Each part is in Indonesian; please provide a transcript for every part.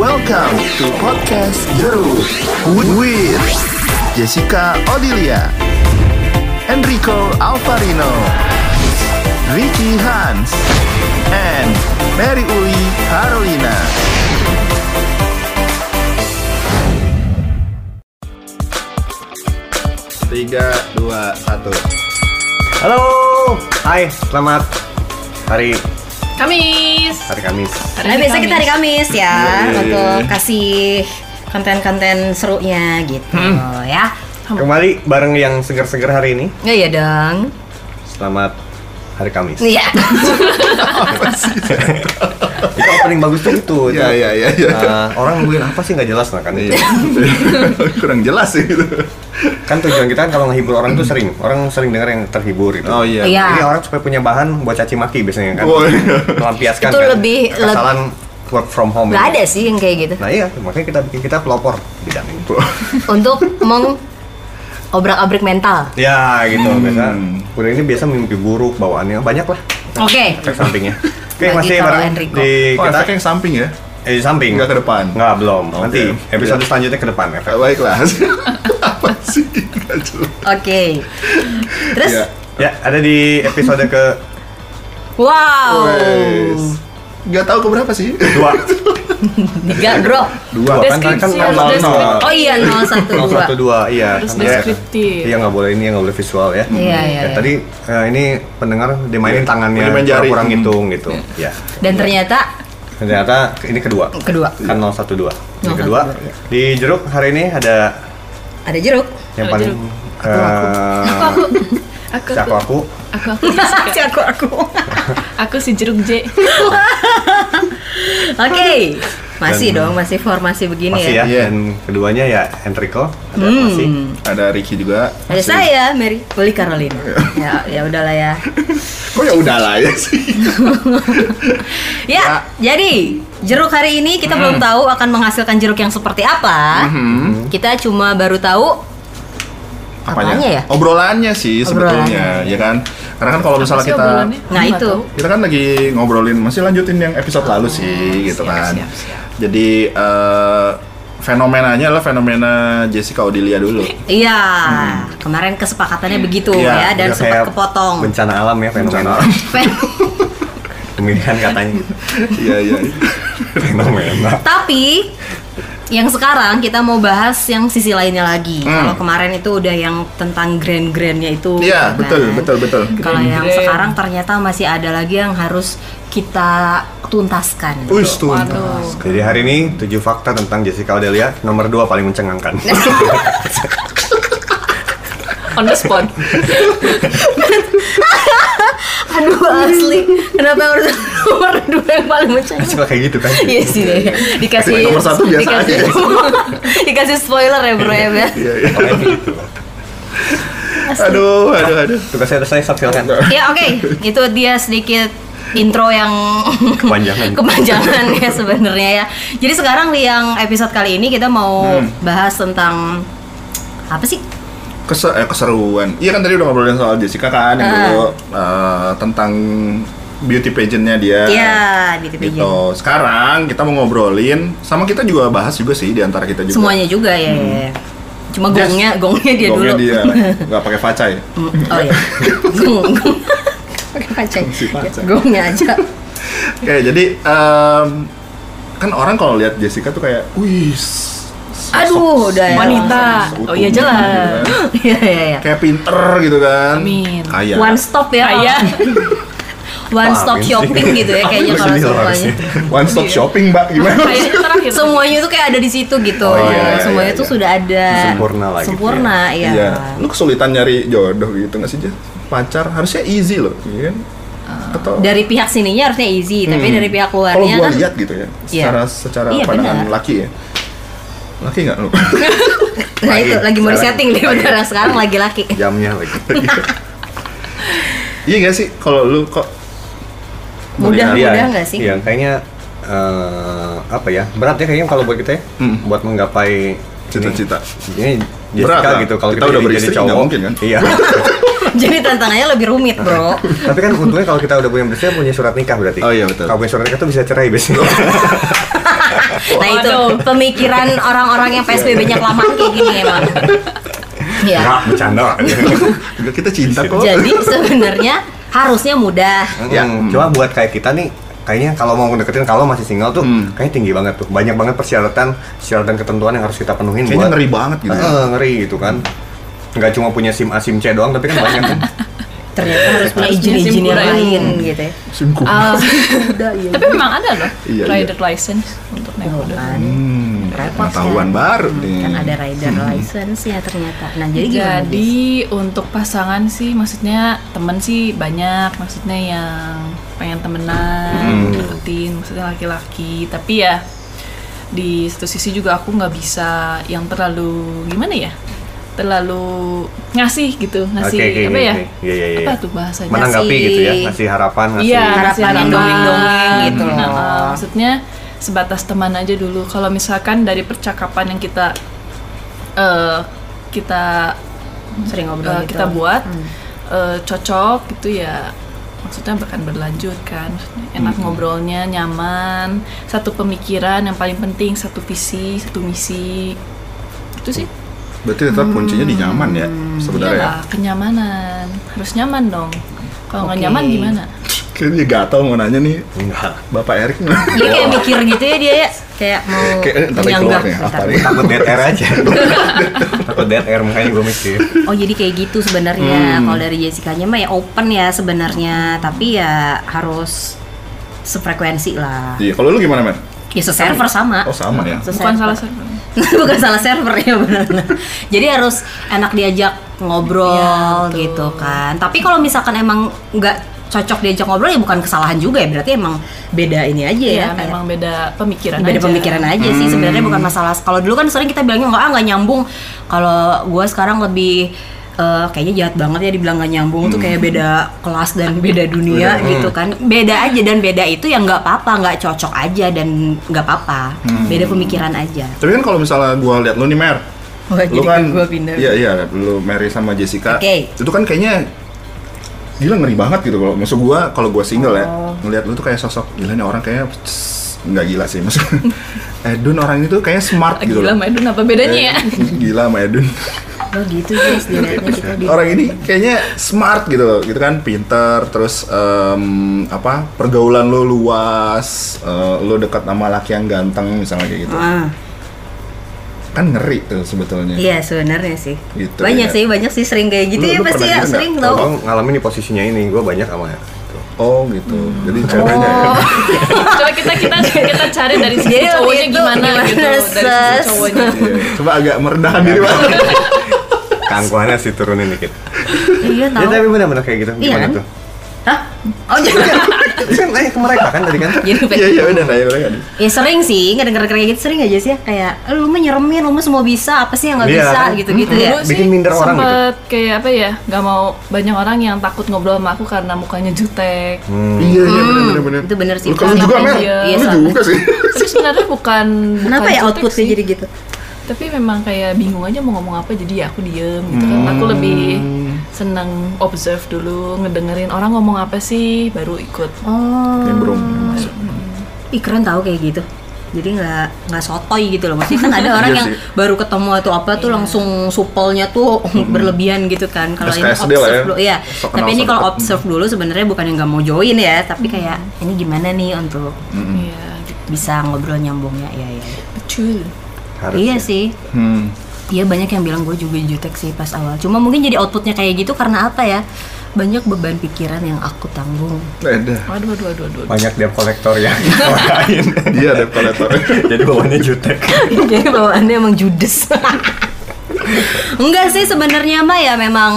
Welcome to podcast Jeruk with Jessica Odilia, Enrico Alvarino, Ricky Hans, and Mary Uli Carolina. Tiga, dua, satu. Halo, hai, selamat hari Kamis. hari Kamis. Nah, biasa kita hari Kamis ya untuk kasih konten-konten serunya gitu ya. Kembali bareng yang segar-segar hari ini. Ya iya dong. Selamat hari Kamis. Iya. Itu opening bagus tuh itu. Iya, iya, iya, iya. Nah, orang nungguin apa sih nggak jelas lah kan itu. Iya. Kurang jelas sih gitu. Kan tujuan kita kan kalau ngehibur orang tuh sering. Orang sering dengar yang terhibur itu. Oh iya. Iya. Ini orang supaya punya bahan buat caci maki biasanya kan. Oh, iya. Melampiaskan Itu kan. lebih- kesalahan work from home. Gak ada sih yang kayak gitu. Nah iya, makanya kita bikin kita pelopor di bidang ini. Untuk meng obrak-abrik mental. Ya gitu, Hmm. biasa. Udah ini biasa mimpi buruk bawaannya banyak lah. Oke. efek sampingnya. Oke, Bagi masih bareng Enrico. di Oh, kita efeknya yang samping ya? eh, di samping. Nggak ke depan? Nggak, belum. Oke. Nanti episode Iya. selanjutnya ke depan efek. Eh, Baiklah. Apa sih? Jelas. Oke. Terus Iya. Ya, ada di episode ke wow. Wes. Nggak tahu keberapa sih? dua. Tiga, Bro. Dua kan kan kan Deskripsi, nol harus nol nol. deskripsi. Oh iya 012. Nol satu dua, iya. Harus kan, ya. deskriptif. Iya nggak boleh ini nggak boleh visual ya. Iya, iya, Ya, iya. Tadi eh, ini pendengar dimainin tangannya Dimain jari. kurang Hmm. ngitung gitu. Ya. Dan ternyata Ternyata ini kedua. kedua Kan 012. Ini 012, kedua. iya. Di jeruk hari ini ada ada jeruk. yang Ada paling jeruk. eh, Aku si aku aku aku aku Si aku aku. aku si jeruk J. Oke. Masih Dan- dong, masih formasi begini masih ya. ya. Iya. Dan keduanya ya Enrico ada Hmm. masih. Ada Ricky juga. Ada saya, Mary Uli Carolina. ya, ya udahlah ya. Kok ya udahlah ya sih? Ya, jadi jeruk hari ini kita belum tahu akan menghasilkan jeruk yang seperti apa. Hmm. Kita cuma baru tahu Apanya? Apanya ya? Obrolannya sih Obrolannya. sebetulnya, ya kan? Karena kan kalau misalnya kita obrolannya? Nah, Nggak itu. kita kan lagi ngobrolin masih lanjutin yang episode lalu sih gitu Oh, siap, kan. siap, siap. Jadi eh, fenomenanya adalah fenomena Jessica Odilia dulu. Iya, kemarin kesepakatannya begitu Iya, ya dan sempat kayak kepotong. Bencana alam ya fenomena. Pemilihan katanya gitu. Iya iya. Fenomena. Tapi yang sekarang kita mau bahas yang sisi lainnya lagi. Hmm. Kalau kemarin itu udah yang tentang grand-grandnya itu. Iya kan. betul betul betul. Kalau yang sekarang ternyata masih ada lagi yang harus kita tuntaskan. Wih tuntas. Waduh. Jadi hari ini tujuh fakta tentang Jessica Odelia nomor dua paling mencengangkan. On the spot. Aduh asli, kenapa harus nomor dua yang paling mencengangkan? Suka kayak gitu kan? Iya sih deh. Dikasih Nomor satu biasa dikasih, aja. dikasih spoiler ya bro ya. Iya Bel. iya. Pokoknya gitu. Aduh aduh aduh. Tugasnya udah selesai, silakan. Ya oke, itu dia sedikit intro yang Kepanjangan. kepanjangan ya sebenarnya ya. Jadi sekarang di yang episode kali ini kita mau Hmm. bahas tentang apa sih? Kese eh, keseruan. Iya kan tadi udah ngobrolin soal Jessica kan yang Ah. dulu eh, tentang beauty pageantnya dia. Iya, beauty pageant. Gitu. Sekarang kita mau ngobrolin sama kita juga bahas juga sih di antara kita juga. Semuanya juga ya. ya. Cuma Yes. gongnya, gongnya dia Gongnya dulu. dia nggak pakai faca ya. Mm, oh iya. Gong, gong. Pakai pacai. Si pacai. Gongnya aja. Oke, jadi em, kan orang kalau lihat Jessica tuh kayak, wih, Aduh, udah ya. Wanita. Oh iya gitu jelas. kan. Iya iya iya. Kayak pinter gitu kan. Amin. Kaya. One stop ya. Kaya. One stop shopping gitu ya kayaknya kalau semuanya. One stop shopping, Mbak. Gimana? Semuanya tuh kayak ada di situ gitu. Oh, iya, Semuanya iya, tuh iya. sudah ada. Sempurna lah gitu Sempurna, iya. Iya. Lu kesulitan nyari jodoh gitu nggak sih? Pacar harusnya easy loh, iya kan? Atau Dari pihak sininya harusnya easy, tapi Hmm. dari pihak kalau luarnya gua kan lihat gitu ya, Iya. secara secara Iya, pandangan benar. laki ya. Laki nggak lu? Nah itu lagi mau deh lagi. beneran sekarang lagi laki. Jamnya lagi. iya nggak sih? Kalau lu kok Mudah Iya, mudah nggak sih? Iya, kayaknya eh, apa ya? Berat ya kayaknya kalau buat kita ya, Hmm. buat menggapai Cita-cita. Ini Jessica Berat lah. gitu kalau Kita kita, udah beristri, jadi cowok. nggak mungkin kan? Iya. Jadi tantangannya lebih rumit, Bro. Tapi kan untungnya kalau kita udah punya beristri punya surat nikah berarti. Oh, iya, betul. Kalau punya surat nikah tuh bisa cerai biasanya. Nah itu Waduh. pemikiran orang-orang yang PSBB-nya kelamaan kayak gini emang. Ya. Enggak, bercanda. Kita cinta kok. Jadi sebenarnya harusnya mudah. Ya. Hmm, Cuma buat kayak kita nih kayaknya kalau mau deketin kalau masih single tuh Hmm. kayaknya tinggi banget tuh banyak banget persyaratan persyaratan ketentuan yang harus kita penuhin Kayaknya buat ngeri banget gitu. ya. Eh, ngeri gitu kan nggak cuma punya sim A sim C doang tapi kan banyak kan Ternyata harus punya izin-izin yang lain gitu ya. Iya. tapi memang ada loh Iya, iya. rider license untuk naik Oh, kuda. kan. Hmm, pengetahuan kan. baru nih. Kan ada rider license ya ternyata. Nah, jadi gimana? Jadi untuk pasangan sih maksudnya temen sih banyak maksudnya yang pengen temenan, Hmm. deketin maksudnya laki-laki. Tapi ya di satu sisi juga aku nggak bisa yang terlalu gimana ya? Terlalu ngasih gitu, ngasih Oke, oke, apa oke, ya? oke. Iya, iya, iya. Apa tuh bahasanya? menanggapi Ngasih- gitu ya ngasih harapan ngasih Iya, Harapan ngasih yang harapan. dongeng-dongeng gitu Nah, loh. uh, maksudnya sebatas teman aja dulu. Kalau misalkan dari percakapan yang kita eh kita sering ngobrol eh, gitu. kita buat Hmm. eh, cocok gitu ya maksudnya bahkan berlanjut kan enak ngobrolnya nyaman satu pemikiran yang paling penting satu visi satu misi itu sih Berarti tetap kuncinya di nyaman ya sebenarnya. iyalah kenyamanan harus nyaman dong kalau nggak Oke. nyaman gimana Kayaknya gatal mau nanya nih enggak Bapak Erik. Dia kayak mikir gitu ya dia ya. Kayak mau Kayak eh, menyanggah. keluar nih apa nih? takut dead air aja takut dead air makanya gue mikir Oh jadi kayak gitu sebenarnya Hmm. kalau dari Jessica-nya mah ya open ya sebenarnya tapi ya harus sefrekuensi lah. Iya, kalau lu gimana, Men? Ya server sama. Oh, sama ya. Se- bukan salah server bukan salah server ya benar-benar. Jadi harus enak diajak ngobrol Iya, betul. gitu kan. Tapi kalau misalkan emang nggak cocok diajak ngobrol ya bukan kesalahan juga ya berarti emang beda ini aja ya. ya kayak- memang beda pemikiran beda aja pemikiran aja sih sebenarnya bukan masalah kalau dulu kan sering kita bilangnya nggak ah nggak nyambung kalau gue sekarang lebih eh, kayaknya jahat banget ya dibilang nggak nyambung tuh kayak beda kelas dan beda dunia Beda, gitu kan beda aja dan beda itu yang nggak apa-apa nggak cocok aja dan nggak apa-apa beda pemikiran aja Tapi kan kalau misalnya gua lihat lu nih, Mer. Wah, lu jadi kan gua pindah. Iya, iya, lu Mary sama Jessica. Oke. Itu kan kayaknya gila ngeri banget gitu kalau maksud gua kalau gua single ya Oh. ngelihat lu tuh kayak sosok gila nih orang kayak tss, nggak gila sih maksud Edun orang itu kayak smart gitu gila loh. Maidun apa bedanya ya Eh, gila sama Edun oh gitu guys dilihatnya kita di orang ini kayaknya smart gitu loh gitu kan? Pinter terus em, apa pergaulan lo luas eh, lo dekat sama laki yang ganteng misalnya kayak gitu. Ah, kan ngeri tuh sebetulnya. Iya sebenarnya sih. Gitu, banyak ya. sih banyak sih sering kayak gitu Lu- ya lu pasti ya sering tau. Gue ngalamin di posisinya ini gue banyak sama gitu. oh gitu. Jadi ceweknya ya? Oh. coba kita kita kita cari dari sisi cowoknya gimana, gimana, gitu dari sisi cowoknya. Iya, coba agak merendahkan diri. kangkuannya sih turunin dikit. Iya ya tau. tapi benar-benar kayak gitu. Iya gimana kan? tuh? Hah? Oh jadi Itu kan nanya ke mereka kan tadi kan? Jadi iya iya udah nanya kan Ya sering sih, ngedenger kayak gitu sering aja sih. Ya Kayak, "Eh, lu mah nyeremin, lu mah semua bisa, apa sih yang gak Iya, bisa? kan? gitu-gitu Hmm, ya. Bikin minder orang gitu. sempet kayak apa ya nggak mau banyak orang yang takut ngobrol sama aku karena mukanya jutek. Hmm. iya iya benar benar benar. Itu bener sih. lu juga mer iya, lu juga sih. Tapi sebenarnya bukan Kenapa bukan ya outputnya sih. jadi gitu? Tapi memang kayak bingung aja mau ngomong apa jadi ya aku diem gitu kan. Aku lebih seneng observe dulu ngedengerin orang ngomong apa sih baru ikut. Oh, nimbrung ih keren tau kayak gitu. Jadi nggak nggak sotoy gitu loh. Maksudnya kan ada orang Iya yang sih. baru ketemu atau apa tuh langsung supelnya tuh berlebihan gitu kan. Kalau ini lah observe ya. dulu. Iya. Sok tapi ini kalau observe dulu sebenarnya bukan yang nggak mau join ya tapi kayak ini gimana nih untuk iya gitu. bisa ngobrol nyambungnya ya? Ya betul Harus iya ya. sih hmm. Iya banyak yang bilang gue juga jutek sih pas awal. Cuma mungkin jadi outputnya kayak gitu karena apa ya? Banyak beban pikiran yang aku tanggung. beda waduh waduh waduh waduh banyak debt kolektor yang lain dia ada kolektor jadi bawaannya jutek jadi bawaannya emang judes. Enggak sih sebenarnya mah ya memang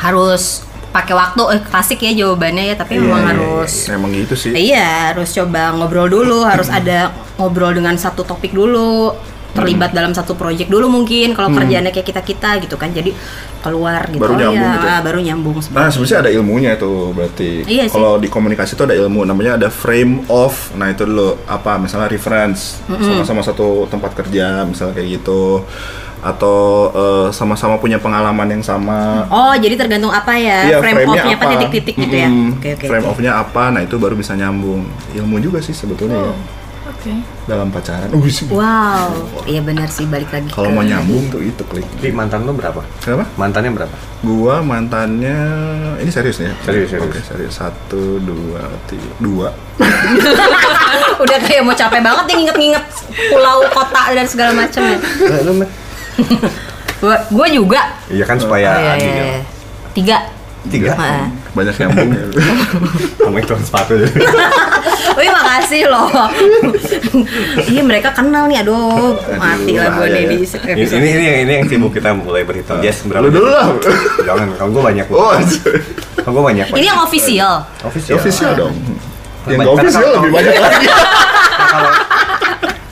harus pakai waktu eh klasik ya jawabannya ya tapi memang harus emang gitu sih Iya, harus coba ngobrol dulu, harus ada ngobrol dengan satu topik dulu, terlibat dalam satu proyek dulu mungkin kalau kerjaannya kayak kita-kita gitu kan. Jadi keluar gitu. Baru Oh nyambung ya, gitu ya? ah, baru nyambung Nah, sebenarnya. ada ilmunya tuh berarti. Iya. Kalau di komunikasi itu ada ilmu namanya ada frame of. Nah, itu dulu apa misalnya reference sama-sama satu tempat kerja misalnya kayak gitu atau eh, sama-sama punya pengalaman yang sama. Oh, jadi tergantung apa ya? Iya, frame frame-nya off-nya apa titik-titik gitu ya. Oke, oke. Frame oke. off-nya apa? Nah, itu baru bisa nyambung. Ilmu juga sih sebetulnya ya. Oke. dalam pacaran. Sih. Wow, iya benar sih balik lagi. Kalau mau nyambung tuh itu klik. Di mantan lu berapa? Kenapa? Mantannya berapa? Gua mantannya ini serius nih ya? Serius, serius. Oke, serius. Satu, dua, tiga, dua. Udah kayak mau capek banget nih nginget-nginget pulau, kota dan segala macam ya. Eh, gua juga. Iya kan supaya Oh, iya, adil. iya, iya. Tiga. Tiga? Heeh. Banyak nyambung ya. Sama itu sepatu. Wih makasih loh. Iya mereka kenal nih, aduh mati lah gue nih ya. di ini, episode ini ini yang ini yang sibuk kita mulai berhitung. Yes, berapa? Lu dulu lah. Jangan, kalau gue banyak. Oh, kalau gue banyak. Ini yang official. official. official dong. Yang official lebih banyak lagi.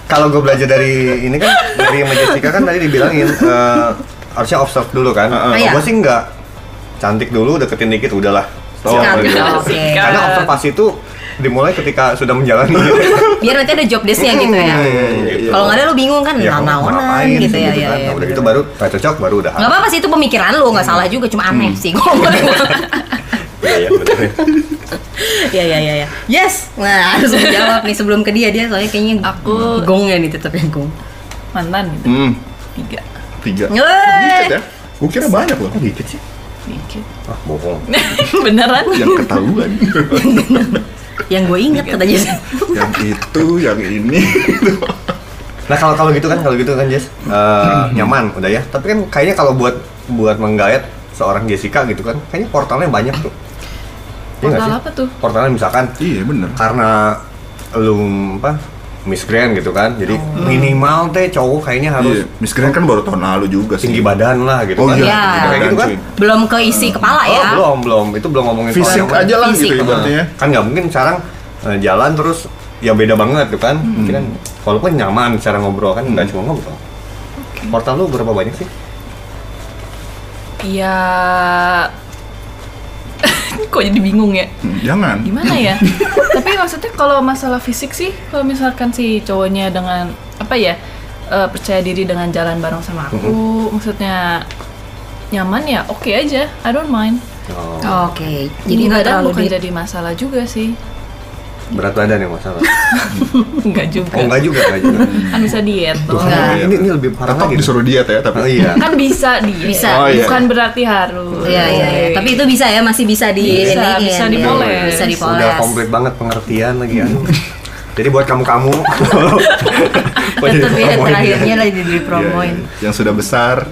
Kalau gue belajar dari ini kan dari sama Jessica kan tadi dibilangin eh, harusnya observe dulu kan. Heeh. Ah, iya. gue sih nggak cantik dulu deketin dikit udahlah. Sikat. gitu. Oke. Karena observasi itu dimulai ketika sudah menjalani. Biar nanti ada job desk-nya gitu ya. gitu. Kalau nggak ada lu bingung kan, Ya, nah mau ngapain gitu sih ya. gitu ya, kan. ya, udah gitu baru cocok baru udah. Nggak apa-apa sih itu pemikiran lu, nggak salah juga, cuma aneh sih. Gue Iya, iya. Iya iya iya. Ya. Yes. Nah harus menjawab nih sebelum ke dia dia soalnya kayaknya Aku- gong ya nih tetap yang gong. Mantan gitu. Hmm, Tiga. tiga. Dikit ya? Gue kira banyak loh. Kok dikit sih? Dikit. Ah, bohong. Beneran? Yang ketahuan. Yang gue inget katanya. yang itu, yang ini. Nah kalau kalau gitu kan kalau gitu kan Jess eh, nyaman udah ya. Tapi kan kayaknya kalau buat buat menggayat seorang Jessica gitu kan, kayaknya portalnya banyak tuh. Iya Portal sih? apa tuh? Portalnya misalkan iya bener. karena lu apa Miss Grand gitu kan, jadi minimal teh cowok kayaknya harus Iya, Miss Grand kan baru tahun lalu juga sih. tinggi badan lah gitu Oh kan. iya, Iya. kayak gitu kan. Belum keisi kepala Oh, ya. belum, belum. Itu belum ngomongin soal Fisik mana. aja lah gitu ibaratnya. kan nggak mungkin sekarang eh, jalan terus ya beda banget tuh kan mungkin kan walaupun nyaman cara ngobrol kan nggak cuma ngobrol portal lu berapa banyak sih Iya. Kok jadi bingung ya? Hmm, Jangan. Gimana ya? Tapi maksudnya kalau masalah fisik sih, kalau misalkan si cowoknya dengan apa ya eh, percaya diri dengan jalan bareng sama aku, maksudnya nyaman ya oke aja, I don't mind. oh, Oke. Jadi Jadi nggak terlalu bukan di jadi masalah juga sih, berat badan yang masalah enggak juga. oh enggak juga enggak juga Kan bisa diet Tuh, ini, ini lebih parah Tetap lagi disuruh diet ya, tapi. oh iya Kan bisa diet, Bisa. Oh, iya. bukan berarti harus. Iya iya iya. Tapi itu bisa ya masih bisa di Bisa, iniin, bisa ya. dipoles. Bisa dipoles. udah komplit banget pengertian lagi aduh jadi buat kamu kamu Tetep ya terakhirnya lagi dipromoin Yang sudah besar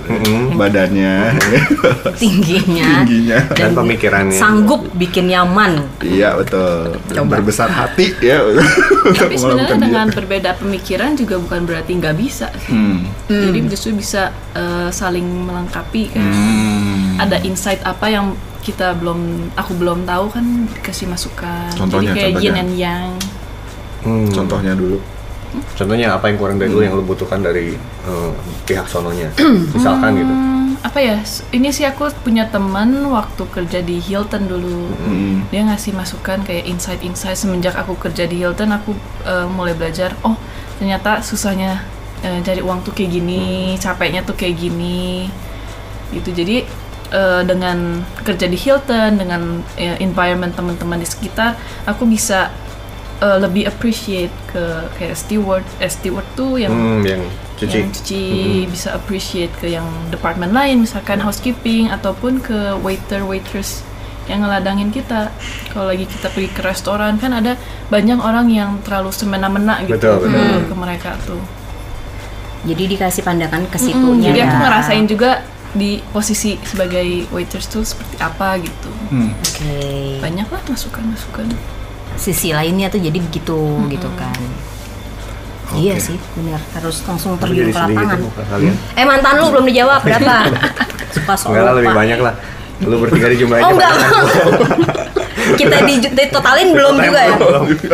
badannya, tingginya tingginya. dan pemikirannya sanggup bikin nyaman. Iya betul. Dan Coba. Berbesar hati ya. Tapi sebenarnya dengan berbeda pemikiran juga bukan berarti nggak bisa. Hmm. Jadi justru bisa eh, saling melengkapi kan. Hmm. Ada insight apa yang kita belum, aku belum tahu kan dikasih masukan. Contohnya, Jadi kayak contohnya. yin and yang. Hmm. Contohnya dulu. contohnya apa yang kurang dari lu yang lu butuhkan dari eh, pihak sononya misalkan gitu Hmm, apa ya? Ini sih aku punya teman waktu kerja di Hilton dulu. Hmm. Dia ngasih masukan kayak insight-insight semenjak aku kerja di Hilton aku eh, mulai belajar. Oh ternyata susahnya eh, cari uang tuh kayak gini, capeknya tuh kayak gini. Gitu. Jadi eh, dengan kerja di Hilton, dengan eh, environment teman-teman di sekitar, aku bisa eh, lebih appreciate ke kayak steward. Eh, steward tuh yang hmm, yang cuci yang cuci bisa appreciate ke yang departemen lain misalkan housekeeping ataupun ke waiter waitress yang ngeladangin kita kalau lagi kita pergi ke restoran kan ada banyak orang yang terlalu semena-mena gitu Betul, betul. ke- ke mereka tuh Jadi dikasih pandangan ke situnya. jadi aku ya. ngerasain juga di posisi sebagai waiters tuh seperti apa gitu Hmm. Oke. banyak lah masukan-masukan Sisi lainnya tuh jadi begitu gitu kan. Iya sih, benar harus langsung terjun ke gitu lapangan. muka kalian Eh mantan lu belum dijawab berapa? Suka soal enggak lah lebih banyak lah lu bertiga di jumlah Oh enggak. Kita di, totalin belum juga ya.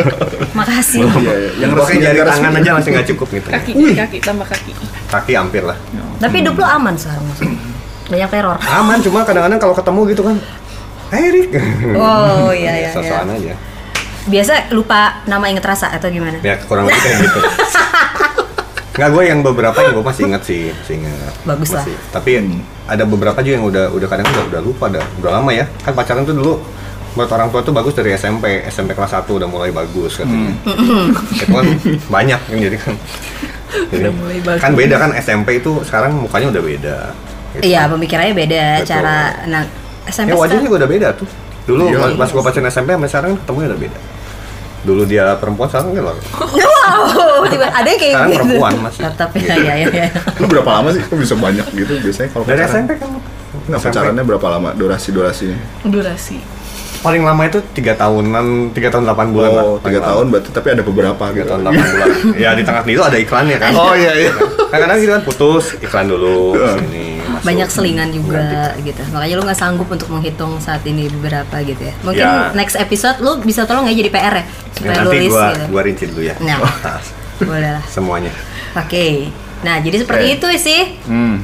Makasih. Iya, iya. Yang yang resmi jari tangan aja masih nggak cukup gitu kaki kaki tambah kaki kaki hampir lah Tapi hidup lu aman sekarang. Banyak teror. aman cuma kadang-kadang kalau ketemu gitu kan Hai Rick Oh iya iya. iya. aja Biasa lupa nama inget rasa atau gimana? ya kurang lebih kayak gitu Nggak, gue yang beberapa yang gue masih inget sih, masih inget. Bagus lah. Masih. Tapi ada beberapa juga yang udah udah kadang udah, udah lupa dah. Udah lama ya. Kan pacaran tuh dulu buat orang tua tuh bagus dari SMP SMP kelas 1 udah mulai bagus katanya itu kan banyak yang jadi kan Jadi, Udah mulai bagus. kan beda kan SMP itu sekarang mukanya udah beda gitu. Iya, pemikirannya beda Betul. cara nah SMP ya wajahnya udah beda tuh dulu Iya. pas- pas gua pacaran SMP sama sekarang ketemunya udah beda dulu dia perempuan sekarang kan laki. Wow, tiba ada yang kayak Sekarang gitu. perempuan masih. Tetap ya, ya, ya. ya. Lu berapa lama sih? Kok bisa banyak gitu biasanya kalau dari pacaran? SMP kan Nggak pacarannya berapa lama? Durasi-durasinya? Durasi. paling lama itu tiga tahunan tiga tahun delapan bulan lah Oh, tiga tahun berarti tapi ada beberapa tiga gitu. tahun delapan bulan ya di tengah itu ada iklannya kan Oh iya iya. kadang-kadang gitu kan putus iklan dulu Iya. Masuk. Banyak selingan juga gitu. Makanya lu nggak sanggup untuk menghitung saat ini berapa gitu ya. Mungkin Ya. next episode lu bisa tolong ya jadi PR ya Ya, supaya lu nanti list gua gitu. gua rinci dulu ya Nah. Boleh lah. semuanya Oke. Nah, jadi seperti Oke. itu sih. Hmm.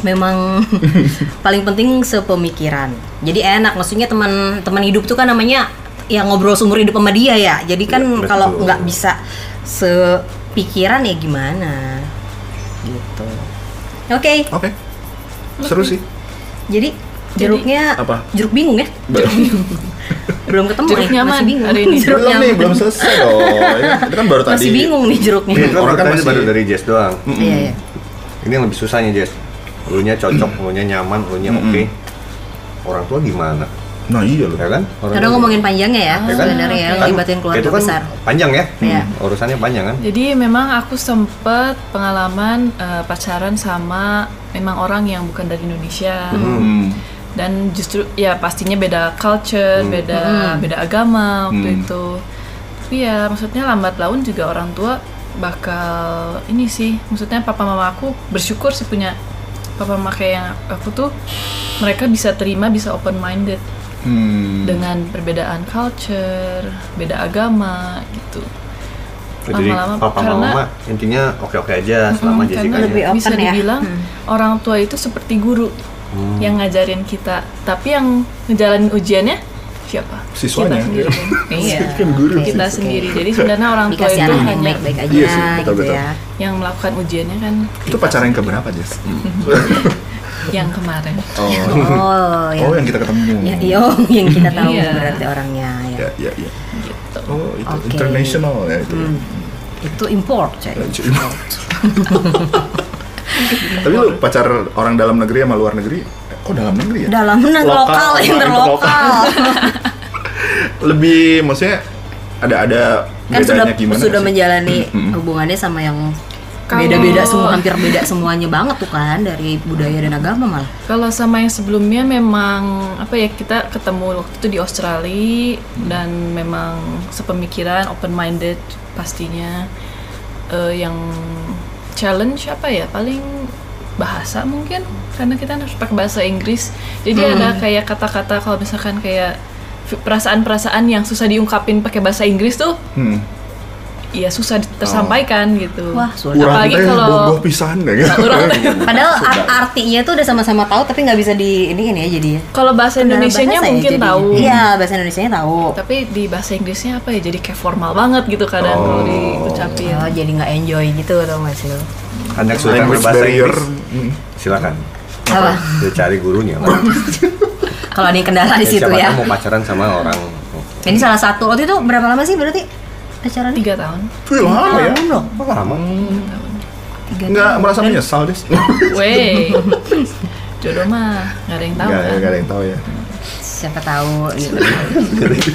Memang paling penting sepemikiran. Jadi enak maksudnya teman-teman hidup tuh kan namanya yang ngobrol seumur hidup sama dia ya. Jadi kan Ya, kalau nggak bisa sepikiran ya gimana gitu. Oke. Oke. Seru sih. Jadi jeruknya Apa? Jeruk bingung ya? Belum ketemu Jeruk nih, nyaman masih bingung. hari ini. Jeruk belum nih, belum selesai loh. Ya, itu kan baru tadi. Masih bingung nih jeruknya. Ini kan Orang kan baru, masih- baru dari Jess doang Iya, iya. ini yang lebih susahnya Jess lu nya cocok lu nya nyaman lu nya Mm-mm. oke orang tua gimana Nah iya loh. ya kan Orang Kadang tua- ngomongin panjangnya ya, Ya kan? sebenarnya ya, Kan ngelibatin keluarga itu kan besar. panjang ya Iya. urusannya panjang kan Jadi memang aku sempet pengalaman eh, pacaran sama memang orang yang bukan dari Indonesia. Hmm. dan justru ya pastinya beda culture, Hmm. beda Hmm. beda agama waktu Hmm. itu. Tapi ya maksudnya lambat laun juga orang tua bakal ini sih, maksudnya papa mama aku bersyukur sih punya papa mama kayak yang aku tuh mereka bisa terima, bisa open minded Hmm. dengan perbedaan culture, beda agama gitu. jadi Lama-lama papa karena- mama intinya oke oke aja selama Mm, Jessica Lebih open bisa ya. dibilang Hmm. orang tua itu seperti guru Hmm. yang ngajarin kita, tapi yang ngejalanin ujiannya siapa? Siswanya. Kita sendiri. iya. Kan guru. Kita sendiri. Jadi sebenarnya orang tua Dikasih itu hanya baik-baik aja Iya sih, betul, gitu betul. ya. yang melakukan ujiannya kan Itu pacaran yang keberapa, Jess? yang kemarin. Oh. Oh, yang, Oh, yang kita ketemu. ya, iya, oh, yang kita tahu Iya. berarti orangnya ya. Ya, ya, ya. Gitu. Oh, itu Oke. international ya itu. Hmm. Itu import, coy. Tapi lu pacar orang dalam negeri sama luar negeri? Kok dalam negeri ya? Dalam menang Lokal lokal, interlokal. Lebih maksudnya ada ada kan sudah gimana sudah sih? menjalani Mm-mm. hubungannya sama yang Beda-beda semua hampir beda semuanya banget tuh kan dari budaya dan agama malah. Kalau sama yang sebelumnya memang apa ya kita ketemu waktu itu di Australia dan memang sepemikiran, open minded pastinya. Eh, yang challenge apa ya paling bahasa mungkin karena kita harus pakai bahasa Inggris. Jadi ada kayak kata-kata kalau misalkan kayak perasaan-perasaan yang susah diungkapin pakai bahasa Inggris tuh Hmm. Ya susah tersampaikan gitu. Wah, sulit. Urang Apalagi kalau bogoh pisan deh gitu. Padahal ar- artinya tuh udah sama-sama tahu tapi nggak bisa di ini ya jadi ya. kalau bahasa Indonesianya bahasa ya mungkin tahu. Iya, bahasa Indonesianya tahu. tapi di bahasa Inggrisnya apa ya jadi kayak formal banget gitu kadang Oh. kalau diucapin Oh, jadi nggak enjoy gitu tau gak sih lo? anda kesulitan Language berbahasa. Inggris Hmm. silakan Apa? dia cari gurunya Kalau ada kendala di Ya, situ siapa ya. tahu mau pacaran sama orang Ini salah satu. Waktu itu berapa lama sih berarti pacaran? tiga tahun Wih, lama ya. Oh, lama Tiga Nggak tahun. merasa menyesal, Des. Weh jodoh mah nggak ada yang tahu Nggak kan nggak ada yang tahu ya. Siapa tahu gitu.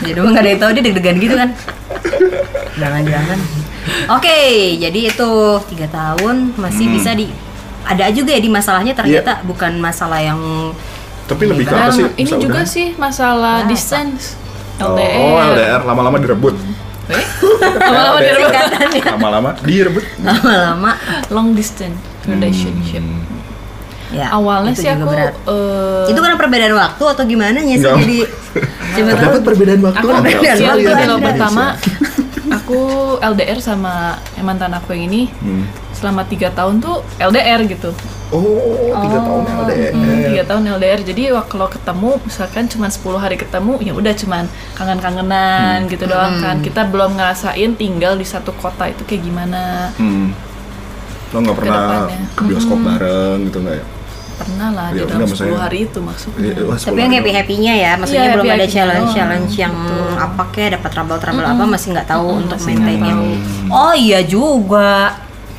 jadi emang nggak ada yang tahu dia deg-degan gitu kan. Jangan-jangan. Oke, jadi itu tiga tahun masih Hmm. bisa di ada juga ya di masalahnya ternyata Iya. bukan masalah yang Tapi lebih ke dan apa sih? ini Bisa juga udahan? sih masalah Apa? distance Oh, LDR, LDR lama-lama direbut. Weh, lama-lama LDR. direbut. Lama-lama direbut. lama-lama long distance relationship Hmm. ya awalnya itu sih aku berat. eh, itu karena perbedaan waktu atau gimana ya sih jadi coba Terdapat perbedaan waktu. aku perbedaan waktu kalau ada. pertama aku LDR sama mantan aku yang ini Hmm. Selama tiga tahun tuh LDR gitu. Oh, tiga tahun LDR. Hmm, tiga tahun LDR jadi kalau ketemu misalkan cuma 10 hari ketemu ya udah cuman kangen-kangenan gitu doang kan. Kita belum ngerasain tinggal di satu kota itu kayak gimana. Hmm. Lo nggak pernah ke bioskop bareng gitu nggak ya? pernah lah di Ya, dalam enggak, 10 maksudnya- hari itu maksudnya. Wah, Tapi yang sepuluh happy happynya ya, maksudnya Iya, belum ada challenge doang, challenge yang gitu. apa kayak dapat trouble trouble apa masih nggak tahu Mm-mm, untuk masih nggak maintainnya. Oh iya juga.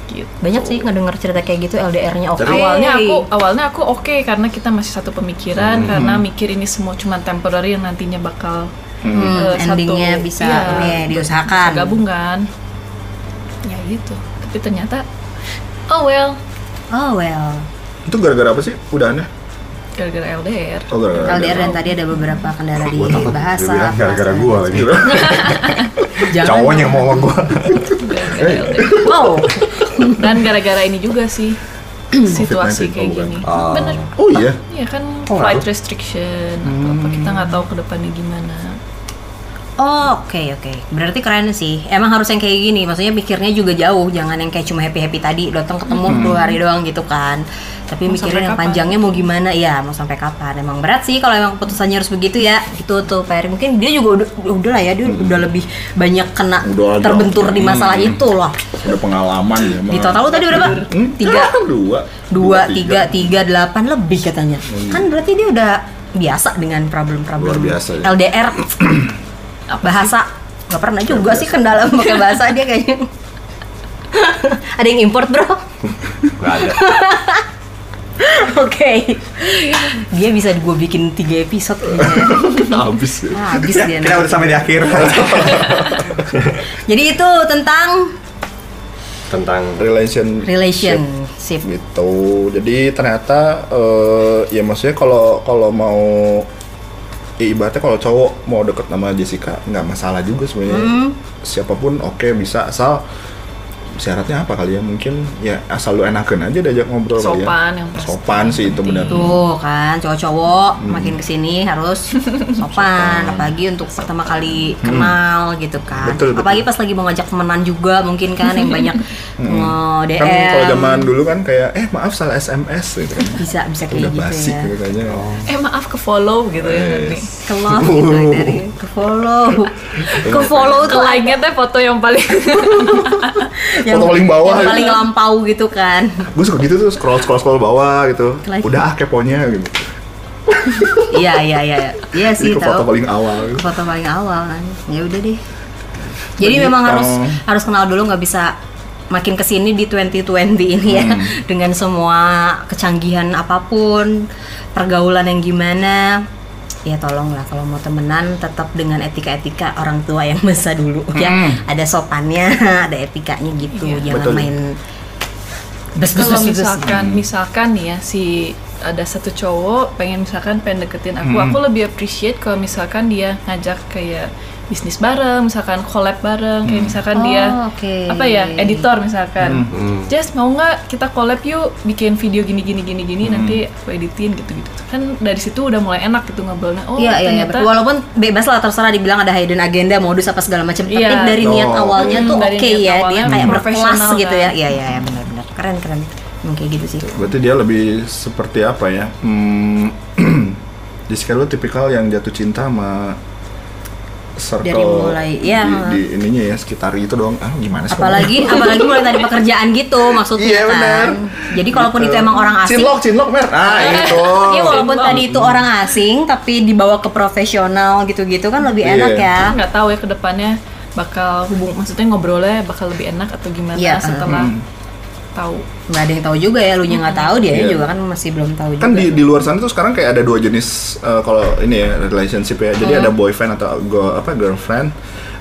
Gitu. Banyak sih ngedenger cerita kayak gitu LDR-nya oke. awalnya aku awalnya aku oke karena kita masih satu pemikiran Hmm. karena mikir ini semua cuma temporary yang nantinya bakal Hmm, satu- endingnya bisa ini ya, diusahakan. bisa gabung kan ya gitu tapi ternyata oh well Oh well. Itu gara-gara apa sih udahannya? gara-gara LDR Oh gara-gara LDR dan tadi ada beberapa kendala di Gua bahasa. bilang gara-gara bahasa. gua lagi. Jangan. Cowoknya mau sama gua. LDR Wow. Dan gara-gara ini juga sih situasi COVID-19, kayak oh, gini Ah. bener Oh iya. Iya kan Oh, flight ngaruh. restriction atau apa kita nggak tahu ke depannya gimana Oh, oke oke. Berarti keren sih. Emang harus yang kayak gini. Maksudnya pikirnya juga jauh. Jangan yang kayak cuma happy happy tadi datang ketemu dua hari doang gitu kan. Tapi Mau mikirin yang kapan? panjangnya mau gimana? Ya mau sampai kapan? Emang berat sih kalau emang keputusannya harus begitu ya. Gitu tuh Pak Erick. Mungkin dia juga udah, udah lah ya. Dia udah lebih banyak kena Udah ada. terbentur di masalah Hmm. itu loh. Udah pengalaman ya. Di total lu tadi berapa? Hmm? Tiga. Dua. Dua, tiga, tiga, delapan lebih katanya. Kan berarti dia udah biasa dengan problem-problem Luar biasa ya. LDR bahasa nggak pernah juga sih kendala pakai bahasa dia kayaknya ada yang import bro Gak ada. oke dia bisa gue bikin tiga episode kayaknya Habis ya. Ah, habis Ya, dia kita nanti. udah sampai di akhir. jadi itu tentang Tentang Relation relationship gitu. Jadi ternyata eh, ya maksudnya kalau kalau mau ya ibaratnya kalau cowok mau deket sama Jessica nggak masalah juga sebenarnya. Hmm. Siapa pun oke bisa asal syaratnya apa kali ya? Mungkin ya asal lu enakan aja diajak ngobrol kali ya. Sopan yang pasti. Sopan sih itu benar. tuh kan cowok-cowok makin ke sini harus sopan apalagi untuk pertama kali kenal gitu kan. Betul, betul. apalagi pas lagi mau ngajak temenan juga mungkin kan yang banyak nge-DM Kan kalau zaman dulu kan kayak eh maaf salah SMS gitu kan. bisa bisa Udah kayak gitu basi ya. gitu kayaknya. eh maaf ke follow gitu ya nanti ke love gitu dari ke follow. Ke follow ke tuh like-nya teh foto yang paling yang, Foto paling bawah yang gitu. paling lampau gitu kan Gue suka gitu tuh scroll scroll scroll bawah gitu. Like. Udah ah keponya gitu. iya iya iya iya sih Jadi ke foto tahu paling awal. gitu. foto paling awal kan ya udah deh jadi Begitu. memang harus harus kenal dulu nggak bisa makin ke sini di 2020 ini ya Hmm. dengan semua kecanggihan apa pun pergaulan yang gimana ya tolonglah kalau mau temenan tetap dengan etika-etika orang tua yang masa dulu ya Hmm. ada sopannya ada etikanya gitu Iya. jangan Betul. main bes bes kalau bes bes misalkan misalkan nih ya si ada satu cowok pengen misalkan pengen deketin aku Hmm. aku lebih appreciate kalau misalkan dia ngajak kayak bisnis bareng misalkan collab bareng kayak misalkan dia Oh, oke. apa ya editor misalkan Hmm. Jess mau nggak kita collab yuk bikin video gini gini gini gini nanti aku editin gitu gitu kan dari situ udah mulai enak gitu ngobrolnya oh Iya iya iya. ternyata Walaupun bebas lah terserah dibilang ada hidden agenda, modus apa segala macam. Tapi Iya. dari niat Oh. awalnya tuh Hmm, oke dari niat ya, dia kayak berkelas profesional gitu ya. kan. Iya iya iya benar-benar keren keren. Kayak gitu sih. Berarti dia lebih seperti apa ya? Hmm, Jessica lu tipikal yang jatuh cinta sama circle Dari mulai- di, ya. di ininya ya sekitar itu doang. Ah gimana sih? Apalagi apalagi mulai dari pekerjaan gitu maksudnya Iya, kan. benar. Jadi kalaupun Gitu. itu emang orang asing Cinlok, cinlok, mer. Ah, itu. Iya walaupun tadi itu orang asing tapi dibawa ke profesional gitu-gitu kan lebih Iya. enak ya. nggak tahu ya ke depannya bakal hubung maksudnya ngobrolnya bakal lebih enak atau gimana Iya, setelah Hmm. Tahu Nggak ada yang tahu juga ya, lu nya nggak tahu dia Iya. juga kan masih belum tahu juga. Kan di, di luar sana tuh sekarang kayak ada dua jenis eh, kalau ini ya relationship ya. Jadi ada boyfriend atau go, apa girlfriend.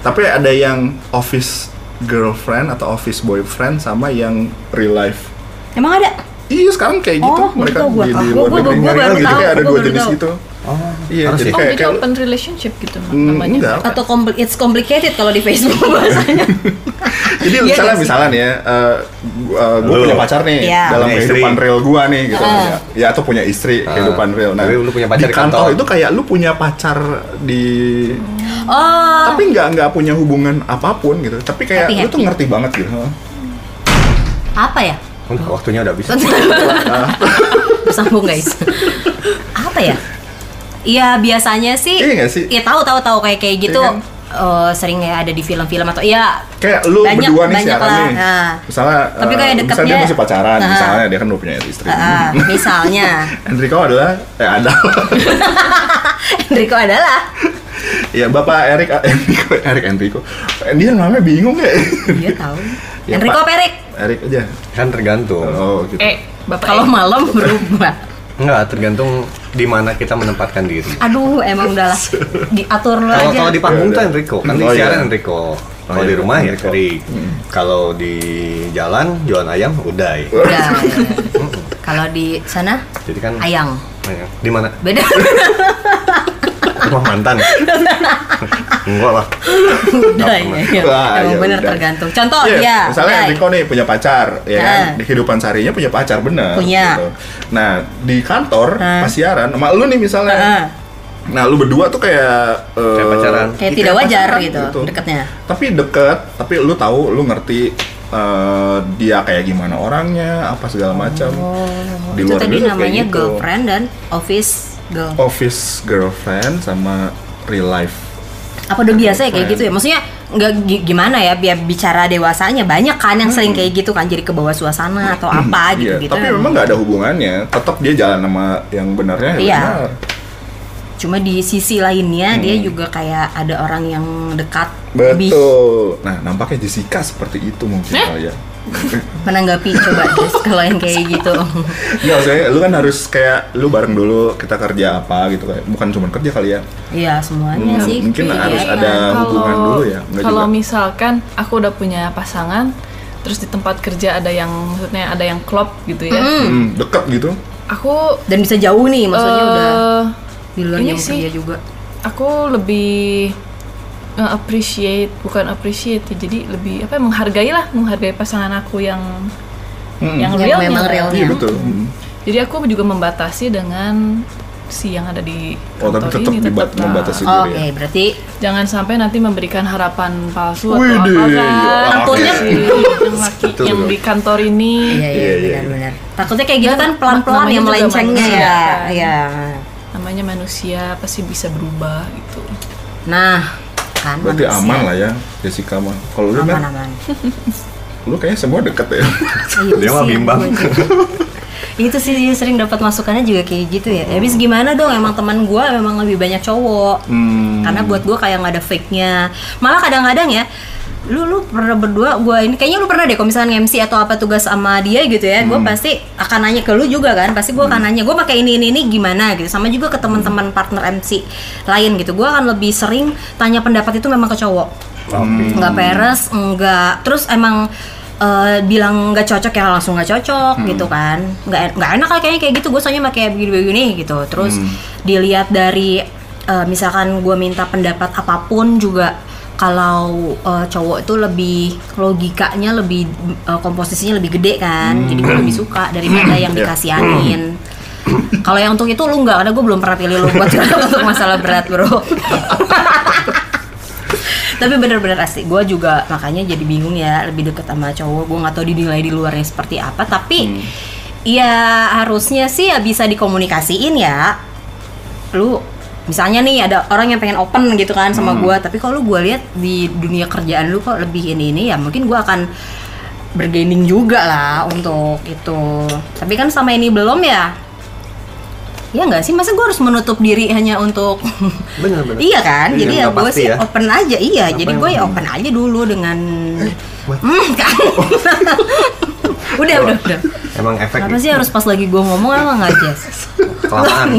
Tapi ada yang office girlfriend atau office boyfriend sama yang real life. Emang ada? Iya sekarang kayak gitu Oh, mereka di, di luar negeri gitu kayak ada gua dua jenis gitu. Oh, Iya, harus jadi oh kayak jadi kayak open relationship gitu Hmm, namanya enggak. Atau compli- it's complicated kalau di Facebook bahasanya. Jadi Iya misalnya misalnya nih ya, gue Lu. punya pacar nih Iya. dalam Punya kehidupan istri. real gua nih gitu. Ah. Ya, ya atau punya istri Ah. kehidupan real. Nah, Tapi lu punya pacar di kantor kantor. itu kayak lu punya pacar di Oh, tapi nggak nggak punya hubungan apa pun gitu. Tapi kayak lu tuh ngerti banget gitu. apa ya? Waktunya udah habis. Bersambung guys. apa ya? Iya biasanya sih. Iya nggak sih? Iya tahu tahu tahu kayak kayak gitu. Iya kan? eh, sering ya ada di film-film atau ya Kayak lu Banyak- berdua nih banyak siaran lah. nih. Nah. Misalnya Tapi eh, kayak misalnya dia masih pacaran, Nah. misalnya dia kan udah punya istri. ah, misalnya Enrico adalah eh ada. Enrico adalah ya Bapak Erik eh, Enrico Erik Enrico. Dia namanya bingung ya. dia tahu Ya, Enrico Pak. Perik Erik aja. Kan tergantung. Oh, gitu. Eh, bapak kalau malam berubah Enggak, tergantung di mana kita menempatkan diri. aduh emang udahlah diatur lu Kalau aja kalau di panggung tuh Iya, iya. Enrico, kan di Oh, iya. siaran Enrico. Kalau iya, di rumah ya. Erik. Kalau di jalan jualan ayam udah. Udah, ya. kalau di sana Jadi kan ayang di mana? beda Rumah mantan. Enggak lah. udah ya, ya. Wah, emang ya bener udah. tergantung contoh Iya, ya misalnya udah. Enrico nih punya pacar, ya kan? Ah. Di kehidupan seharinya punya pacar bener. Punya. gitu. Nah, di kantor Ah. pas siaran, sama lu nih misalnya. Ah. Nah, lu berdua tuh kayak eh, Kayak pacaran. kayak iya, tidak wajar pacaran gitu, deketnya Tapi deket, tapi lu tahu, lu ngerti eh, dia kayak gimana orangnya, apa segala macam. Di Oh, itu luar tadi juga kayak namanya gitu. girlfriend dan office girl Office girlfriend sama real life. apa udah biasa ya kayak gitu ya maksudnya nggak gi- gimana ya biar bicara dewasanya banyak kan yang sering kayak gitu kan jadi ke bawah suasana atau apa gitu Iya, gitu tapi memang nggak ada hubungannya. Tetap dia jalan sama yang benarnya ya Iya. benar. cuma di sisi lainnya dia Hmm. juga kayak ada orang yang dekat lebih Betul. Nah, nampaknya Jessica seperti itu mungkin Eh? ya. Menanggapi coba Jess, kalau yang kayak gitu Enggak, maksudnya lu kan harus kayak lu bareng dulu kita kerja apa gitu kayak bukan cuma kerja kali ya. iya semuanya Hmm, sih mungkin Iya, harus iya. ada hubungan dulu ya. Enggak kalau juga. misalkan aku udah punya pasangan terus di tempat kerja ada yang maksudnya ada yang klop gitu ya Hmm, deket gitu. aku dan bisa jauh nih maksudnya eh, udah di luar jam sih. kerja juga aku lebih appreciate bukan appreciate ya, jadi lebih apa ya, menghargai lah menghargai pasangan aku yang Hmm. yang Yang realnya memang realnya. Iya betul. Hmm. jadi aku juga membatasi dengan si yang ada di Oh, tapi kantor tetap ini dibat- tetap membatasi. Oh, oke ya. berarti jangan sampai nanti memberikan harapan palsu atau Widih, apa iya, kan takutnya si yang laki Betul, yang betul. di kantor ini iya iya Iya, iya, benar-benar takutnya kayak gitu kan pelan-pelan namanya ya melencengnya manusia, ya kan. iya namanya manusia pasti bisa berubah gitu nah kan Berarti manusia. aman lah ya Jessica mah. Kalau lu aman kan aman lu kayaknya semua deket ya. Iya Dia mah bimbang. itu sih dia sering dapat masukannya juga kayak gitu ya. Habis gimana dong emang teman gua memang lebih banyak cowok. Hmm. Karena buat gua kayak nggak ada fake-nya. Malah kadang-kadang ya lu lu pernah berdua gua ini kayaknya lu pernah deh kalau misalnya MC atau apa tugas sama dia gitu ya gua pasti akan nanya ke lu juga kan pasti gua akan nanya gua pakai ini ini ini gimana? gitu. Sama juga ke teman-teman partner MC lain gitu. Gua akan lebih sering tanya pendapat itu memang ke cowok. Oke. nggak peres nggak. Terus emang eh, bilang nggak cocok ya langsung nggak cocok gitu kan. Nggak nggak enak lah kayaknya kayak gitu. Gue soalnya pakai begini-begini gitu. Terus dilihat dari eh, misalkan gue minta pendapat apa pun juga kalau eh, cowok itu lebih logikanya lebih eh, komposisinya lebih gede kan. Jadi gue lebih suka daripada yang Iya. dikasihanin. Kalau yang untuk itu lu nggak ada gue belum pernah pilih lu buat untuk masalah berat bro. Tapi bener-bener asli gue juga makanya jadi bingung ya lebih deket sama cowok. Gue nggak tahu dinilai di luarnya seperti apa tapi ya harusnya sih ya bisa dikomunikasiin ya. Lu misalnya nih ada orang yang pengen open gitu kan sama gue tapi kalau gue lihat di dunia kerjaan lu kok lebih ini ini ya mungkin gue akan bergaining juga lah untuk itu tapi kan sama ini belum ya ya nggak sih masa gue harus menutup diri hanya untuk Bener bener. Iya kan, Iya, jadi ya gue sih ya. open aja, iya. Apa jadi gue ya open? aja dulu dengan, what? hmm kan. udah, udah, udah. Emang efek Kenapa sih harus pas lagi gue ngomong emang nggak Jess? kelamaan.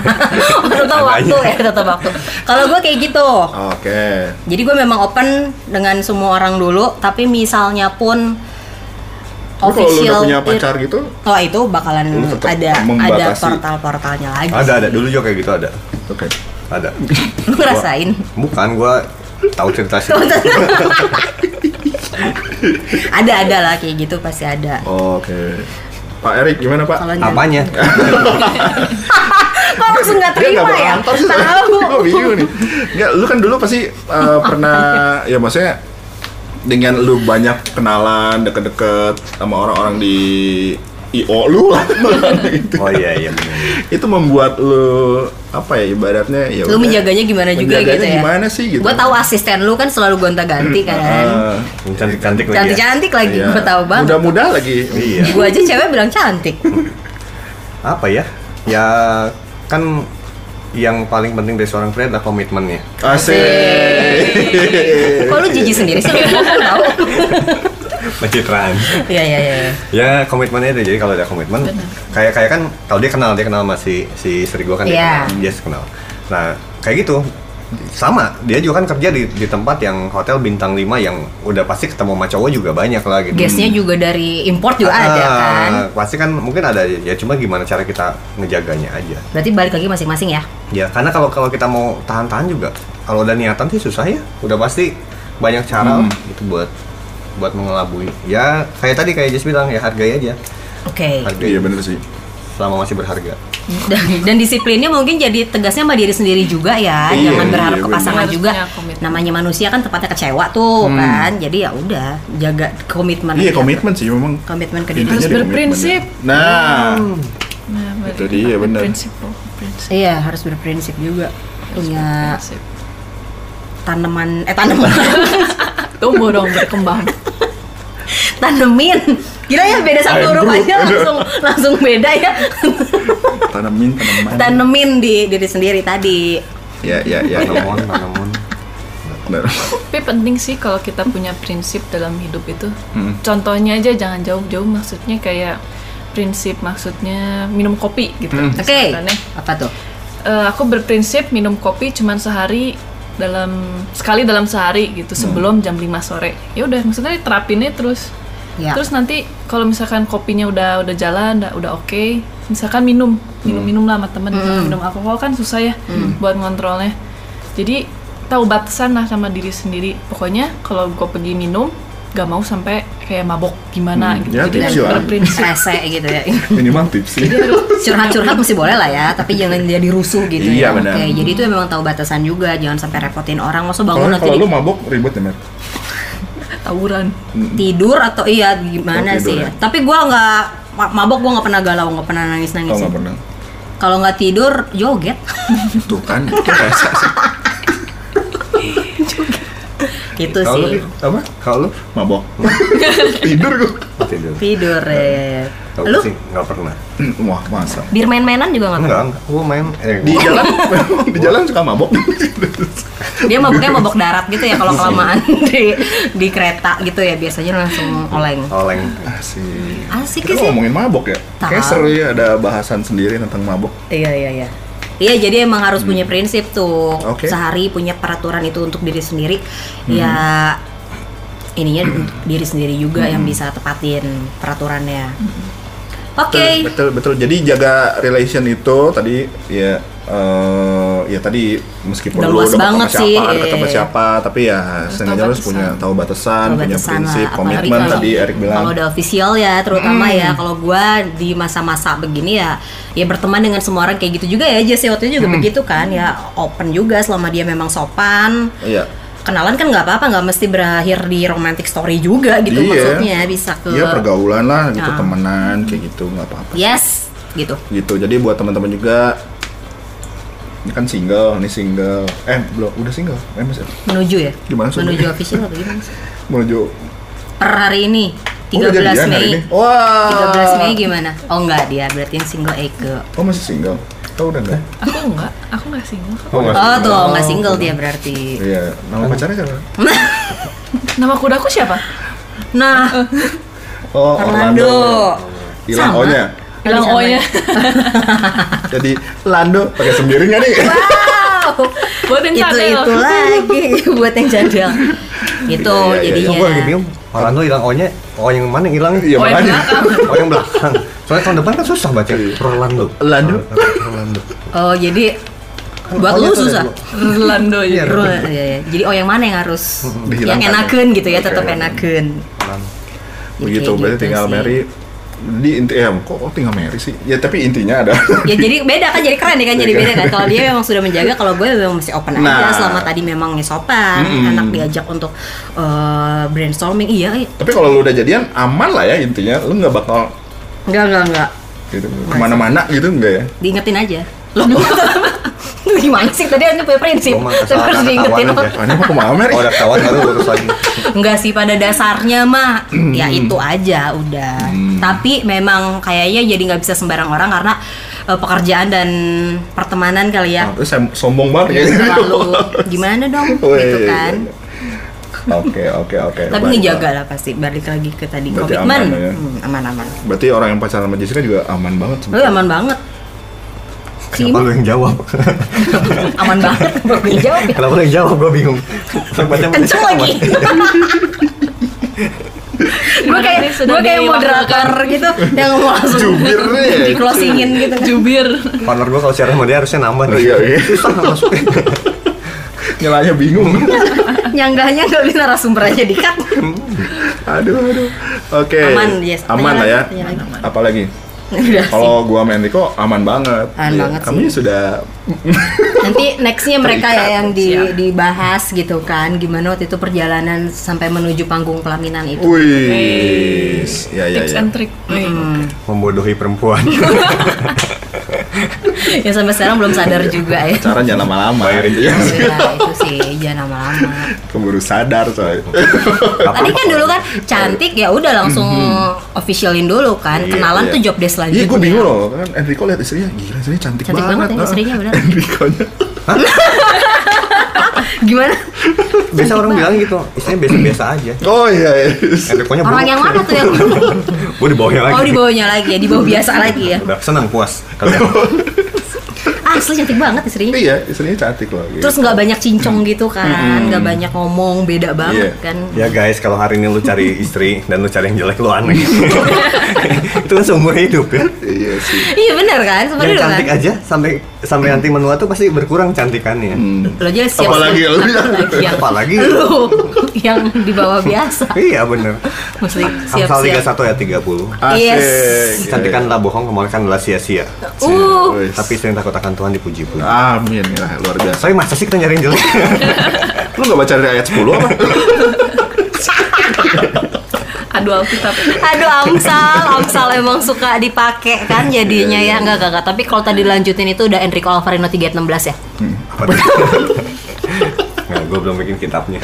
tetap waktu ya, tetap waktu. Kalau gue kayak gitu, Oke. jadi gue memang open dengan semua orang dulu. Tapi misalnya pun Tapi kalau lu udah official, punya pacar gitu, oh itu bakalan ada ada portal-portalnya lagi. ada ada dulu juga kayak gitu ada. oke. Ada. Lu ngerasain? Bukan gua tahu cerita sih. Ada ada lah kayak gitu pasti ada. Oke. Pak Erik gimana Pak? Nyam- Apanya? Kok langsung nggak terima nggak ya? Tahu. Gue bingung nih. Nggak, lu kan dulu pasti uh, pernah ya maksudnya dengan lu banyak kenalan deket-deket sama orang-orang di IO lu lah gitu. Oh iya iya. Itu membuat lu apa ya ibaratnya ya Lu menjaganya gimana juga Menjaganya gitu ya? gimana sih gitu Gue tahu asisten lu kan selalu gonta-ganti kan. Ah, Cantik-cantik lagi ya. Cantik-cantik lagi, iya. gue tahu banget. muda-muda lagi Iya. Gue aja cewek bilang cantik. Apa ya? Ya kan yang paling penting dari seorang pria adalah komitmennya. asik Kok lu jijik sendiri sih? Lu tahu. Pencitraan. Iya iya iya. ya komitmennya itu jadi kalau ada komitmen kayak kayak kan kalau dia kenal dia kenal sama si istri gua kan Iya. dia, dia kenal nah kayak gitu sama dia juga kan kerja di, di tempat yang hotel bintang 5 yang udah pasti ketemu sama cowok juga banyak lah gitu Gasnya juga dari import juga ada Ah, kan. pasti kan mungkin ada ya cuma gimana cara kita ngejaganya aja Berarti balik lagi masing-masing ya. ya karena kalau kalau kita mau tahan-tahan juga kalau udah niatan sih susah ya udah pasti banyak cara Hmm. gitu buat buat mengelabui ya kayak tadi kayak Jess bilang ya hargai aja Oke. hargai iya bener sih selama masih berharga Dan, dan disiplinnya mungkin jadi tegasnya sama diri sendiri juga ya. Iya, Jangan berharap iya, ke pasangan benar. juga. Harus punya komitmen. Namanya manusia kan tempatnya kecewa tuh kan. Jadi ya udah jaga komitmen. iya aja. komitmen sih memang Komitmen ke diri. Harus berprinsip. komitmen. nah Nah, Itu dia, benar. Prinsip prinsip. Iya harus berprinsip juga. Punya Prinsip. tanaman eh tanaman Tumbuh dong berkembang. Tanemin. Gila ya beda satu huruf aja langsung langsung beda ya. tanamin tanaman tanemin di diri sendiri tadi. ya ya ya, tanamun Bener. Tapi penting sih kalau kita punya prinsip dalam hidup itu. Hmm. Contohnya aja jangan jauh-jauh maksudnya kayak prinsip maksudnya minum kopi gitu. Hmm. Oke. misalkan ya. Apa tuh? Eh, aku berprinsip minum kopi cuman sehari dalam sekali dalam sehari gitu Hmm. sebelum jam 5 sore. Ya udah maksudnya terapinnya terus. Ya. Terus nanti kalau misalkan kopinya udah udah jalan, udah, udah oke, misalkan minum, minum minum lah sama temen, minum alkohol kan susah ya buat ngontrolnya. Jadi tahu batasan lah sama diri sendiri. Pokoknya kalau gue pergi minum, gak mau sampai kayak mabok gimana Hmm, gitu. ya, Jadi tips harus berprinsip. Rese gitu ya. minimal tips sih Curhat-curhat mesti boleh lah ya, tapi jangan jadi rusuh gitu Iya, ya. benar. Oke, jadi itu memang tahu batasan juga, jangan sampai repotin orang. Masa bangun kalau nanti kalau di- lu mabok ribet ya Matt Tawuran. tidur atau iya gimana Oh, sih ya. Tapi gua nggak ma- mabok gua nggak pernah galau, nggak pernah nangis oh nangis. pernah Kalau nggak tidur joget. tuh kan itu gitu Kalau lu, sih. Apa? Kalau lu? Mabok. Tidur gua. Tidur. Tidur ya. kalau Lu? sih nggak pernah. Wah masa? Bir main-mainan juga nggak enggak pernah. enggak gua main eh, di jalan? Di jalan suka mabok? Dia maboknya mabok darat gitu ya kalau kelamaan di di kereta gitu ya biasanya langsung oleng. oleng. Asik. Asik kita sih. ngomongin mabok ya? Tahu. kayak seru ya ada bahasan sendiri tentang mabok. Iya iya iya. Iya jadi emang harus punya prinsip tuh Oke. sehari punya peraturan itu untuk diri sendiri. Ya ininya untuk diri sendiri juga yang bisa tepatin peraturannya. Oke. betul betul jadi jaga relation itu tadi ya eh, ya tadi meskipun Udah lu luas banget siapa sih, deket sama iya. siapa tapi ya sengaja harus punya tahu batasan Tahu punya batasan prinsip lah, komitmen kalau- tadi Erik bilang Kalau udah official ya, terutama ya kalau gua di masa-masa begini ya, ya berteman dengan semua orang kayak gitu juga ya. Jesse waktu itu juga begitu kan, ya open juga selama dia memang sopan. iya Kenalan kan nggak apa-apa, nggak mesti berakhir di romantic story juga gitu Iya. maksudnya bisa ke Iya pergaulan lah gitu Ah. temenan kayak gitu nggak apa-apa yes gitu. gitu jadi buat teman-teman juga ini kan single ini single eh belum udah single eh masih Menuju ya? Gimana sih? Menuju official atau gimana sih? menuju Per hari ini Oh, udah 13 jadian hari Mei. ini? wah 13 Mei gimana? Oh enggak dia berarti yang single Eke. oh masih single Kau udah enggak? Aku enggak, aku enggak single. Oh, nggak Oh single. tuh nggak single dia berarti. Iya, nama pacarnya siapa? Nama kudaku siapa? Nah, Oh, Orlando. Orlando. Hilang Sama. O-nya. Bilang Sama. O-nya. Jadi Lando pakai sendiri nggak nih? wow. Buat yang itu cadel. itu lagi buat yang cadel. Itu Iya, iya, iya. jadinya. Oh, gue lagi bingung. Orlando hilang O-nya, O yang mana yang hilang? Iya, Oh, yang belakang. O yang belakang. Soalnya tahun depan kan susah baca Orlando. Lando. Orlando. Oh jadi buat O-nya lu susah. Rolando Iya, ya. Iya, iya. Jadi oh yang mana yang harus yang enakan gitu ya, tetap enakan. Begitu berarti gitu tinggal sih. Mary di inti eh kok kok tinggal Mary sih? Ya tapi intinya ada. ya jadi beda kan jadi keren ya kan jadi beda kan kalau dia memang sudah menjaga kalau gue memang masih open Nah. aja selama tadi memang sopan Mm-mm. enak diajak untuk eh, brainstorming iya iya. tapi kalau lu udah jadian aman lah ya intinya. Lu nggak bakal enggak enggak enggak gitu ke mana-mana gitu enggak ya? diingetin aja Loh, Gimana sih tadi Anda punya prinsip? Mah Tapi harus diingetin. Ini mau ke Mamer. Oh, udah ketahuan baru lurus lagi. Enggak sih pada dasarnya mah ya itu aja udah. Tapi memang kayaknya jadi nggak bisa sembarang orang karena eh, pekerjaan dan pertemanan kali ya. Terus saya sombong banget ya. Terlalu gimana dong gitu kan. Oke, oke, oke. Tapi Baik, ngejaga lah pasti balik lagi ke tadi Berarti komitmen. aman ya. Hmm, aman-aman. Berarti orang yang pacaran sama Jessica juga aman banget. Lu aman banget. Si Kenapa lu yang jawab? aman banget baru dijawab ya. Kenapa lu yang jawab? Gue bingung. Kenceng lagi. gue kayak Ini sudah gue kayak moderator gitu yang mau langsung Jubir nih. di closingin gitu kan. Jubir. Partner gue kalau siaran sama dia harusnya nambah nih. Iya, iya. Susah. Nyelanya bingung. Nyanggahnya nggak bisa narasumber aja dikat. aduh, aduh. Oke. Aman, Jess. Aman lah ya. Apalagi? Kalau gua sama Enrico aman banget. Aman Iya, banget Kami sih. sudah Nanti nextnya mereka ya yang di, Siap. dibahas gitu kan gimana waktu itu perjalanan sampai menuju panggung pelaminan itu. Wih. Ya, ya, Tips ya. and trick. Wih. Membodohi perempuan. Ya sampai sekarang belum sadar juga ya. Cara jangan lama-lama. Iya. Ya, itu sih jangan lama-lama. Keburu sadar soalnya. Tadi kan dulu kan cantik ya udah langsung officialin dulu kan. Iya, Kenalan iya. tuh job desk Iya, selanjutnya. gue bingung loh. Kan Enrico lihat istrinya, gila istrinya cantik, Cantik banget ya, Nah, istrinya, bener. Enrico-nya. Gimana? Biasa orang bilang gitu, istrinya biasa-biasa aja. Oh iya, iya. Enrico-nya Orang yang mana tuh yang Gue di bawahnya lagi. Oh di bawahnya lagi ya, di bawah biasa lagi ya. Udah senang puas. Kalian. Asli cantik banget istrinya. Iya, istrinya cantik loh. gitu. Terus nggak banyak cincong gitu kan, nggak banyak ngomong, beda banget Iya. kan. Ya guys, kalau hari ini lu cari istri dan lu cari yang jelek lu aneh. itu kan seumur hidup ya. Iya sih. Iya benar kan, Yang sebenarnya kan. cantik aja sampai sampai nanti menua tuh pasti berkurang cantikannya. Hmm. Lo aja siap Apalagi lu yang Apalagi lu yang di bawah biasa. iya bener. Mesti Amsal siap-siap. 31 ya 30. Asik. Yes. Kecantikanlah bohong, kemolekan adalah sia-sia. Uh. Tapi sering takut akan Tuhan dipuji-puji. Amin ya, luar biasa. Tapi masa sih kita nyari jelek? Lu gak baca dari ayat 10 apa? Adu Alkitab. aduh Amsal, Amsal emang suka dipakai kan jadinya ya enggak enggak enggak. Tapi kalau tadi lanjutin itu udah Enrico Alvarino 316 ya. Apa tuh? Nggak, gue belum bikin kitabnya.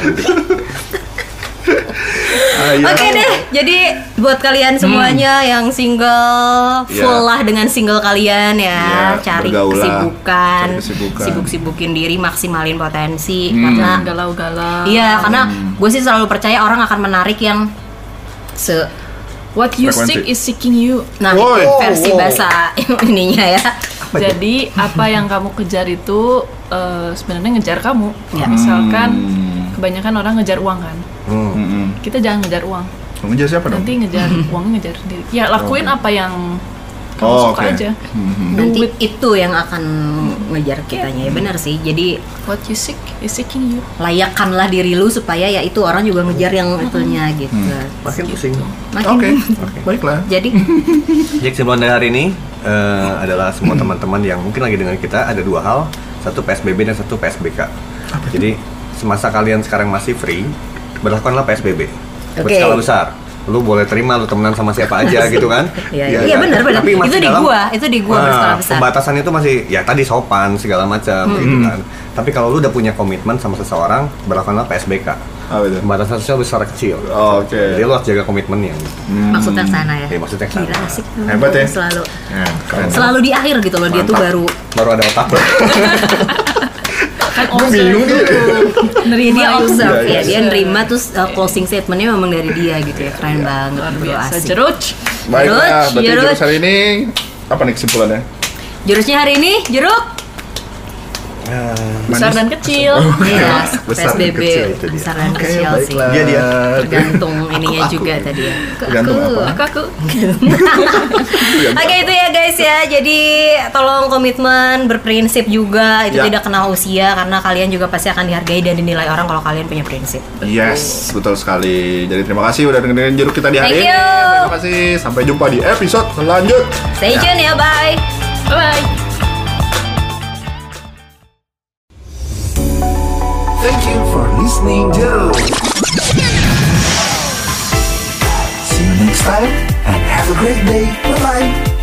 Ayo. Oke deh, jadi buat kalian semuanya yang single, Ya. full lah dengan single kalian ya, Ya, cari bergaul lah. kesibukan, Cari kesibukan. sibuk-sibukin diri, maksimalin potensi, karena Galau-galau. iya, karena gue sih selalu percaya orang akan menarik yang se, What you Frekuensi. seek is seeking you. nah itu versi Wow. bahasa ininya ya. Jadi apa yang kamu kejar itu eh, sebenarnya ngejar kamu. Ya. Misalkan kebanyakan orang ngejar uang kan. Hmm. Kita jangan ngejar uang. Ngejar siapa dong? Nanti ngejar uangnya ngejar sendiri. Ya lakuin apa yang kamu Oh, suka oke. aja. Mhm. Nanti Duit. itu yang akan ngejar kitanya ya benar sih. Jadi What you seek is seeking you. layakkanlah diri lu supaya ya itu orang juga ngejar yang itunya gitu. Makin pusing. Makin Oke, baiklah. Jadi Jadi kesimpulan dari hari ini eh, adalah semua teman-teman yang mungkin lagi dengan kita ada dua hal, satu PSBB dan satu PSBK. Jadi semasa kalian sekarang masih free, berlakukanlah PSBB Oke. berskala besar. Lu boleh terima lu temenan sama siapa aja gitu kan? Iya, Ya iya kan? benar benar. Tapi masih Itu di dalam- gua, itu di gua Nah, berskala besar. Pembatasan itu masih ya tadi sopan segala macam gitu kan. Tapi kalau lu udah punya komitmen sama seseorang, berlakukanlah PSBK. Apa itu? Pembatasan sosial besar kecil. Oh, Oke. Jadi lu harus jaga komitmennya. Maksudnya ke sana ya. Iya, maksudnya ke sana. Gila asik. Hebat ya. Selalu Ya, keren. selalu di akhir gitu loh dia tuh Mantap. baru baru ada otak. Kan Gue bingung nih. Nerima dia observe Iya, ya, iya. dia nerima terus uh, closing statementnya memang dari dia gitu ya keren banget Luar bro biasa. asik. Jeruk. Baiklah, berarti jeruk. jurus hari ini apa nih kesimpulannya? Jurusnya hari ini jeruk. Besar dan kecil. Iya, Besar dan PSBB kecil itu dia. besar dan Oke, kecil sih. baiklah. Dia, dia. Tergantung ininya juga tadi ya. Tergantung apa? Aku aku. Oke itu ya guys ya. Jadi tolong komitmen, berprinsip juga. Itu Ya. tidak kenal usia karena kalian juga pasti akan dihargai dan dinilai orang kalau kalian punya prinsip. Yes, betul sekali. Jadi terima kasih udah dengerin jeruk kita di hari Thank ini. you. Terima kasih. Sampai jumpa di episode selanjutnya. Stay tune ya, bye. Bye. Thank listening Jeruk. See you next time and have a great day.